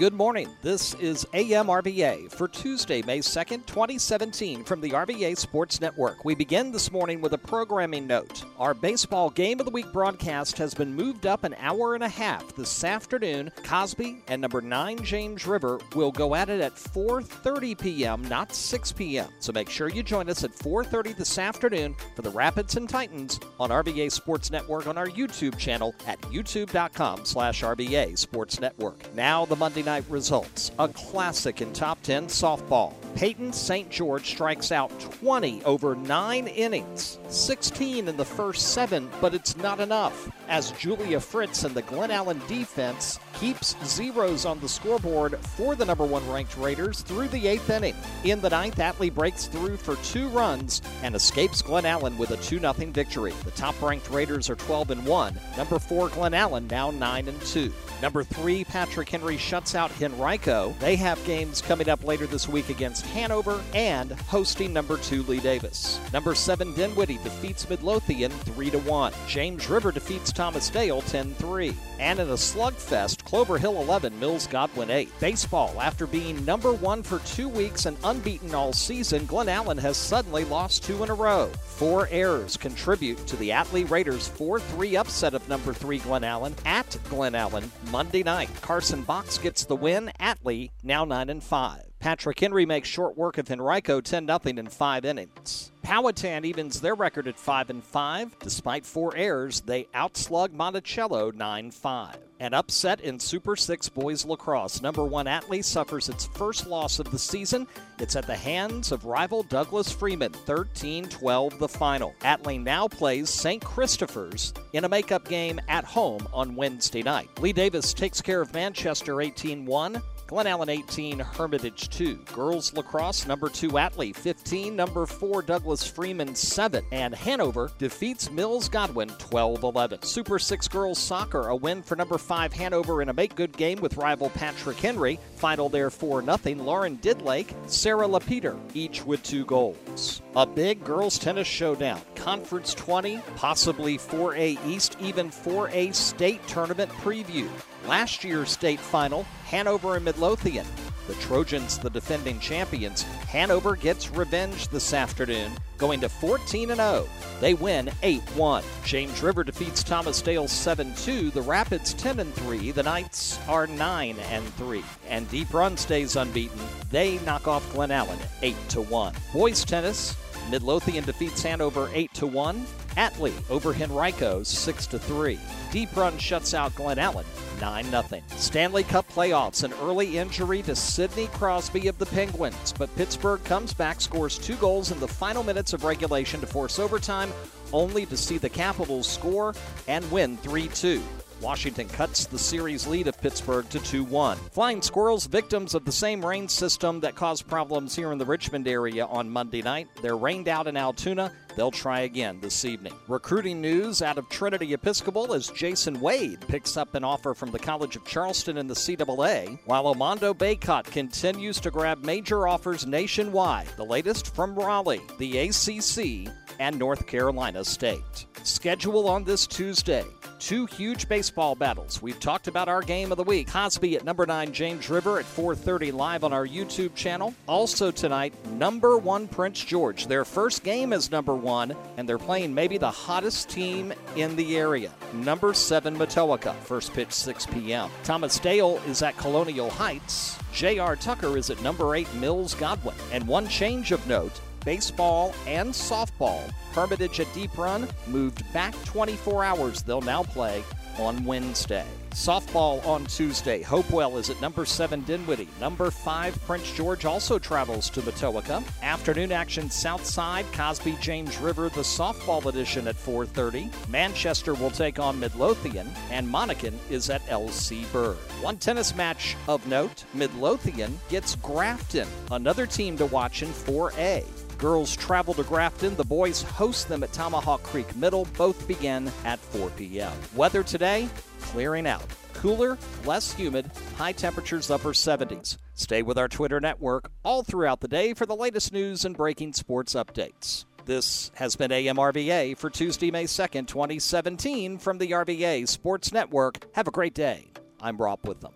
Good morning. This is AM RVA for Tuesday, May 2nd, 2017, from the RVA Sports Network. We begin this morning with a programming note. Our baseball game of the week broadcast has been moved up an hour and a half this afternoon. Cosby and number 9 James River will go at it at 4:30 p.m., not 6 p.m. So make sure you join us at 4:30 this afternoon for the Rapids and Titans on RVA Sports Network on our YouTube channel at youtube.com/slash RVA Sports Network. Now the Monday night results. A classic in top 10 softball. Peyton St. George strikes out 20 over nine innings, 16 in the first seven, but it's not enough as Julia Fritz and the Glen Allen defense keeps zeros on the scoreboard for the number one ranked Raiders through the eighth inning. In the ninth, Atlee breaks through for two runs and escapes Glen Allen with a 2 0 victory. The top ranked Raiders are 12 and 1. Number four, Glen Allen, now 9 and 2. Number three, Patrick Henry shuts out Henrico. They have games coming up later this week against Hanover and hosting number two, Lee Davis. Number seven, Dinwiddie defeats Midlothian 3 1. James River defeats Thomas Dale 10 3. And in a slugfest, Clover Hill 11, Mills Godwin 8. Baseball, after being number one for two weeks and unbeaten all season, Glen Allen has suddenly lost two in a row. Four errors contribute to the Atlee Raiders 4 3 upset of number three Glen Allen at Glen Allen Monday night. Carson Box gets the win. Atlee now 9 and 5. Patrick Henry makes short work of Henrico 10 0 in five innings. Powhatan evens their record at 5 and 5. Despite four errors, they outslug Monticello 9 5. An upset in Super 6 boys lacrosse. Number 1 Atlee suffers its first loss of the season. It's at the hands of rival Douglas Freeman, 13 12 the final. Atlee now plays St. Christopher's in a makeup game at home on Wednesday night. Lee Davis takes care of Manchester 18 1. Glen Allen 18, Hermitage 2. Girls lacrosse, number 2 Atlee 15, number 4 Douglas Freeman 7. And Hanover defeats Mills Godwin 12 11. Super 6 girls soccer, a win for number 5 Hanover in a make good game with rival Patrick Henry. Final there 4 0. Lauren Didlake, Sarah Lapeter, each with two goals. A big girls tennis showdown. Conference 20, possibly 4A East, even 4A state tournament preview. Last year's state final, Hanover and Midlothian. The Trojans, the defending champions. Hanover gets revenge this afternoon, going to 14 0. They win 8 1. James River defeats Thomas Dale 7 2. The Rapids 10 3. The Knights are 9 3. And Deep Run stays unbeaten. They knock off Glen Allen 8 1. Boys tennis, Midlothian defeats Hanover 8 1. Atlee over Henrico 6 3. Deep Run shuts out Glen Allen 9 0. Stanley Cup playoffs, an early injury to Sidney Crosby of the Penguins, but Pittsburgh comes back, scores two goals in the final minutes of regulation to force overtime, only to see the Capitals score and win 3 2. Washington cuts the series lead of Pittsburgh to 2 1. Flying Squirrels, victims of the same rain system that caused problems here in the Richmond area on Monday night. They're rained out in Altoona. They'll try again this evening. Recruiting news out of Trinity Episcopal as Jason Wade picks up an offer from the College of Charleston in the CAA, while Armando Bacot continues to grab major offers nationwide. The latest from Raleigh, the ACC, and North Carolina State. Schedule on this Tuesday. Two huge baseball battles. We've talked about our game of the week. Cosby at number 9 James River at 4:30 live on our YouTube channel. Also tonight, number 1 Prince George. Their first game is number 1 and they're playing maybe the hottest team in the area. Number 7 Matoaca. First pitch 6 p.m. Thomas Dale is at Colonial Heights. J.R. Tucker is at number 8 Mills Godwin. And one change of note, baseball, and softball. Hermitage at Deep Run moved back 24 hours. They'll now play on Wednesday. Softball on Tuesday. Hopewell is at number 7 Dinwiddie. Number 5 Prince George also travels to Matoaca. Afternoon action Southside, Cosby James River, the softball edition at 4:30. Manchester will take on Midlothian and Monacan is at LC Bird. One tennis match of note, Midlothian gets Grafton, another team to watch in 4A. Girls travel to Grafton. The boys host them at Tomahawk Creek Middle. Both begin at 4 p.m. Weather today, clearing out. Cooler, less humid, high temperatures upper 70s. Stay with our Twitter network all throughout the day for the latest news and breaking sports updates. This has been AMRVA for Tuesday, May 2nd, 2017, from the RVA Sports Network. Have a great day. I'm Rob with them.